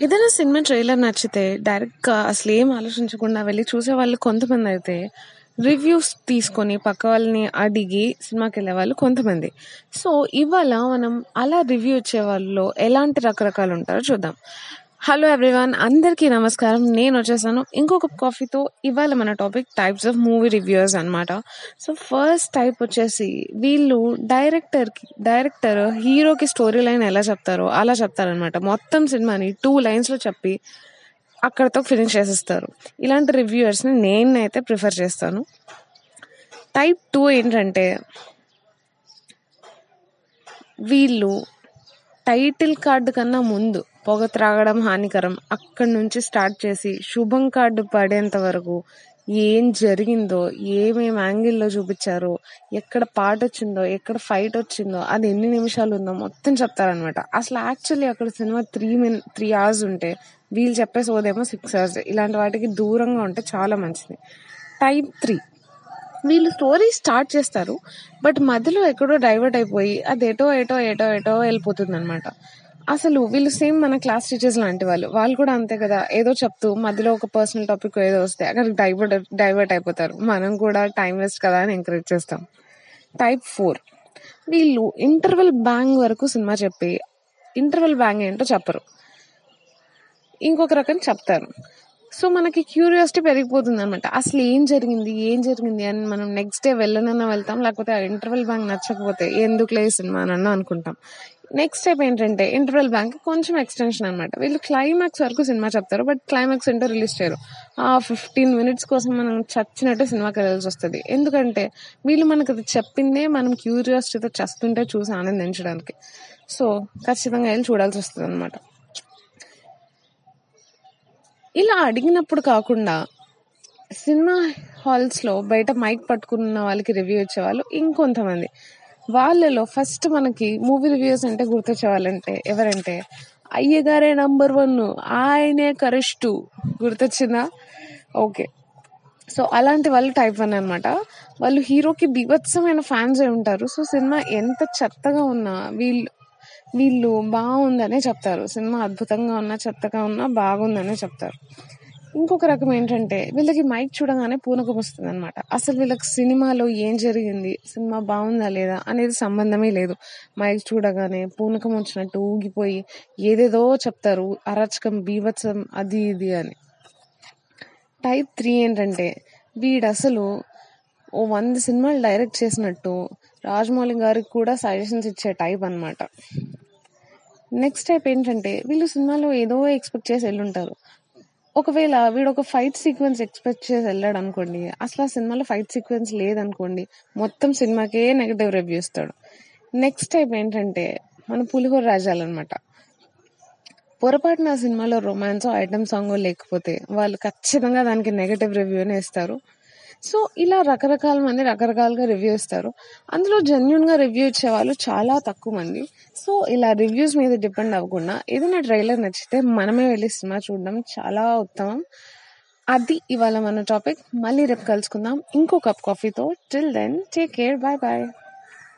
ఏదైనా cinema trailer నచ్చితే డైరెక్ట్‌గా ఏం ఆలోచించకుండా వెళ్ళి చూసే వాళ్ళు కొంతమంది అయితే రివ్యూస్ తీసుకొని పక్క వాళ్ళని అడిగి సినిమాకి వెళ్ళే వాళ్ళు కొంతమంది. సో, ఇవాళ మనం అలా రివ్యూ ఇచ్చే వాళ్ళలో ఎలాంటి రకరకాలు ఉంటారో చూద్దాం. హలో ఎవ్రీవన్ అందరికీ నమస్కారం. నేను వచ్చేసాను ఇంకొక కాఫీతో. ఇవాళ మన topic types of movie reviews అనమాట సో, ఫస్ట్ టైప్ వచ్చేసి వీళ్ళు డైరెక్టర్‌కి డైరెక్టర్ హీరోకి స్టోరీ లైన్ ఎలా చెప్తారో అలా చెప్తారనమాట మొత్తం సినిమాని టూ లైన్స్‌లో చెప్పి అక్కడతో ఫినిష్ చేసేస్తారు. ఇలాంటి రివ్యూయర్స్‌ని నేనైతే ప్రిఫర్ చేస్తాను. టైప్ టూ ఏంటంటే వీళ్ళు టైటిల్ కార్డు కన్నా ముందు పొగ త్రాగడం హానికరం అక్కడి నుంచి స్టార్ట్ చేసి శుభం కార్డు పడేంత వరకు ఏం జరిగిందో, ఏమేమి యాంగిల్‌లో చూపించారో ఎక్కడ పాట వచ్చిందో ఎక్కడ ఫైట్ వచ్చిందో అది ఎన్ని నిమిషాలు ఉందో మొత్తం చెప్తారనమాట అసలు యాక్చువల్లీ అక్కడ సినిమా త్రీ మిన్ త్రీ అవర్స్ ఉంటే వీళ్ళు చెప్పే సోదేమో సిక్స్ అవర్స్. ఇలాంటి వాటికి దూరంగా ఉంటే చాలా మంచిది. టైప్ త్రీ వీళ్ళు స్టోరీ స్టార్ట్ చేస్తారు. బట్ మధ్యలో ఎక్కడో డైవర్ట్ అయిపోయి అది ఎటో ఎటో ఎటో ఎళ్ళిపోతుందన్నమాట. అసలు వీళ్ళు సేమ్ మన క్లాస్ టీచర్స్ లాంటి వాళ్ళు. వాళ్ళు కూడా అంతే కదా! ఏదో చెప్తూ మధ్యలో ఒక పర్సనల్ టాపిక్ ఏదో వస్తే అక్కడ డైవర్ట్ డైవర్ట్ అయిపోతారు. మనం కూడా టైం వేస్ట్ కదా అని ఎంకరేజ్ చేస్తాం. టైప్ ఫోర్ వీళ్ళు ఇంటర్వెల్ బ్యాంగ్ వరకు సినిమా చెప్పి ఇంటర్వెల్ బ్యాంగ్ ఏంటో చెప్పరు. ఇంకొక రకం చెప్తారు. సో, మనకి క్యూరియాసిటీ పెరిగిపోతుందన్నమాట. అసలు ఏం జరిగింది? ఏం జరిగింది? అని మనం నెక్స్ట్ డే వెళ్ళనన్నా వెళ్తాం. లేకపోతే ఆ ఇంటర్వెల్ బ్యాంక్ నచ్చకపోతే ఎందుకులే ఈ సినిమా అనన్నా అనుకుంటాం. నెక్స్ట్ టైప్ ఏంటంటే ఇంటర్వెల్ బ్యాంక్ కొంచెం ఎక్స్‌టెన్షన్ అనమాట వీళ్ళు క్లైమాక్స్ వరకు సినిమా చెప్తారు. బట్ క్లైమాక్స్ ఏంటో రిలీజ్ చేయరు. ఆ 15 మినిట్స్ కోసం మనం చచ్చినట్టు సినిమాకి వెళ్ళాల్సి వస్తుంది ఎందుకంటే వీళ్ళు మనకది చెప్పిందే మనం క్యూరియాసిటీతో చస్తుంటే చూసి ఆనందించడానికి. సో, ఖచ్చితంగా వెళ్ళి చూడాల్సి వస్తుంది అనమాట ఇలా అడిగినప్పుడు కాకుండా సినిమా హాల్స్‌లో బయట మైక్ పట్టుకున్న వాళ్ళకి రివ్యూ ఇచ్చేవాళ్ళు ఇంకొంతమంది. వాళ్ళలో ఫస్ట్ మనకి మూవీ రివ్యూస్ అంటే గుర్తొచ్చేవాళ్ళంటే ఎవరంటే అయ్యగారే నంబర్ వన్ ఆయనే కరెస్టు గుర్తొచ్చిందా? ఓకే. సో, అలాంటి వాళ్ళు టైప్ వన్ అనమాట వాళ్ళు హీరోకి బీభత్సమైన ఫ్యాన్స్ అయి ఉంటారు. సో, సినిమా ఎంత చెత్తగా ఉన్నా వీళ్ళు వీళ్ళు బాగుందనే చెప్తారు. సినిమా అద్భుతంగా ఉన్నా, చెత్తగా ఉన్నా బాగుందనే చెప్తారు. ఇంకొక రకం ఏంటంటే వీళ్ళకి మైక్ చూడగానే పూనకం వస్తదన్నమాట. అసలు వీళ్ళకి సినిమాలో ఏం జరిగింది? సినిమా బాగుందా లేదా? అనేది సంబంధమే లేదు. మైక్ చూడగానే పూనకం వచ్చినట్టు ఊగిపోయి ఏదేదో చెప్తారు. అరాచకం, బీభత్సం అది ఇది అని. టైప్ త్రీ ఏంటంటే వీడసలు ఓ వంద సినిమాలు డైరెక్ట్ చేసినట్టు రాజమౌళి గారికి కూడా సజెషన్స్ ఇచ్చే టైప్ అన్నమాట. నెక్స్ట్ టైప్ ఏంటంటే వీళ్ళు సినిమాలో ఏదో ఎక్స్‌పెక్ట్ చేసి వెళ్ళుంటారు ఒకవేళ వీడొక ఫైట్ సీక్వెన్స్ ఎక్స్‌పెక్ట్ చేసి వెళ్ళాడు అనుకోండి అసలు ఆ సినిమాలో ఫైట్ సీక్వెన్స్ లేదనుకోండి. మొత్తం సినిమాకే నెగటివ్ రివ్యూ ఇస్తాడు. నెక్స్ట్ టైప్ ఏంటంటే మన పులిహోర రాజాలన్నమాట. పొరపాటున ఆ సినిమాలో రొమాన్సో, ఐటమ్ సాంగ్ లేకపోతే వాళ్ళు ఖచ్చితంగా దానికి నెగటివ్ రివ్యూనే ఇస్తారు. సో, ఇలా రకరకాల మంది రకరకాలుగా రివ్యూ ఇస్తారు. అందులో జెన్యున్గా రివ్యూ ఇచ్చేవాళ్ళు చాలా తక్కువ మంది. సో, ఇలా రివ్యూస్ మీద డిపెండ్ అవ్వకుండా ఏదైనా ట్రైలర్ నచ్చితే మనమే వెళ్ళి సినిమా చూడడం చాలా ఉత్తమం. అది ఇవాళ మన టాపిక్. మళ్ళీ రేపు కలుసుకుందాం ఇంకో cup కాఫీతో. Till then take care. Bye bye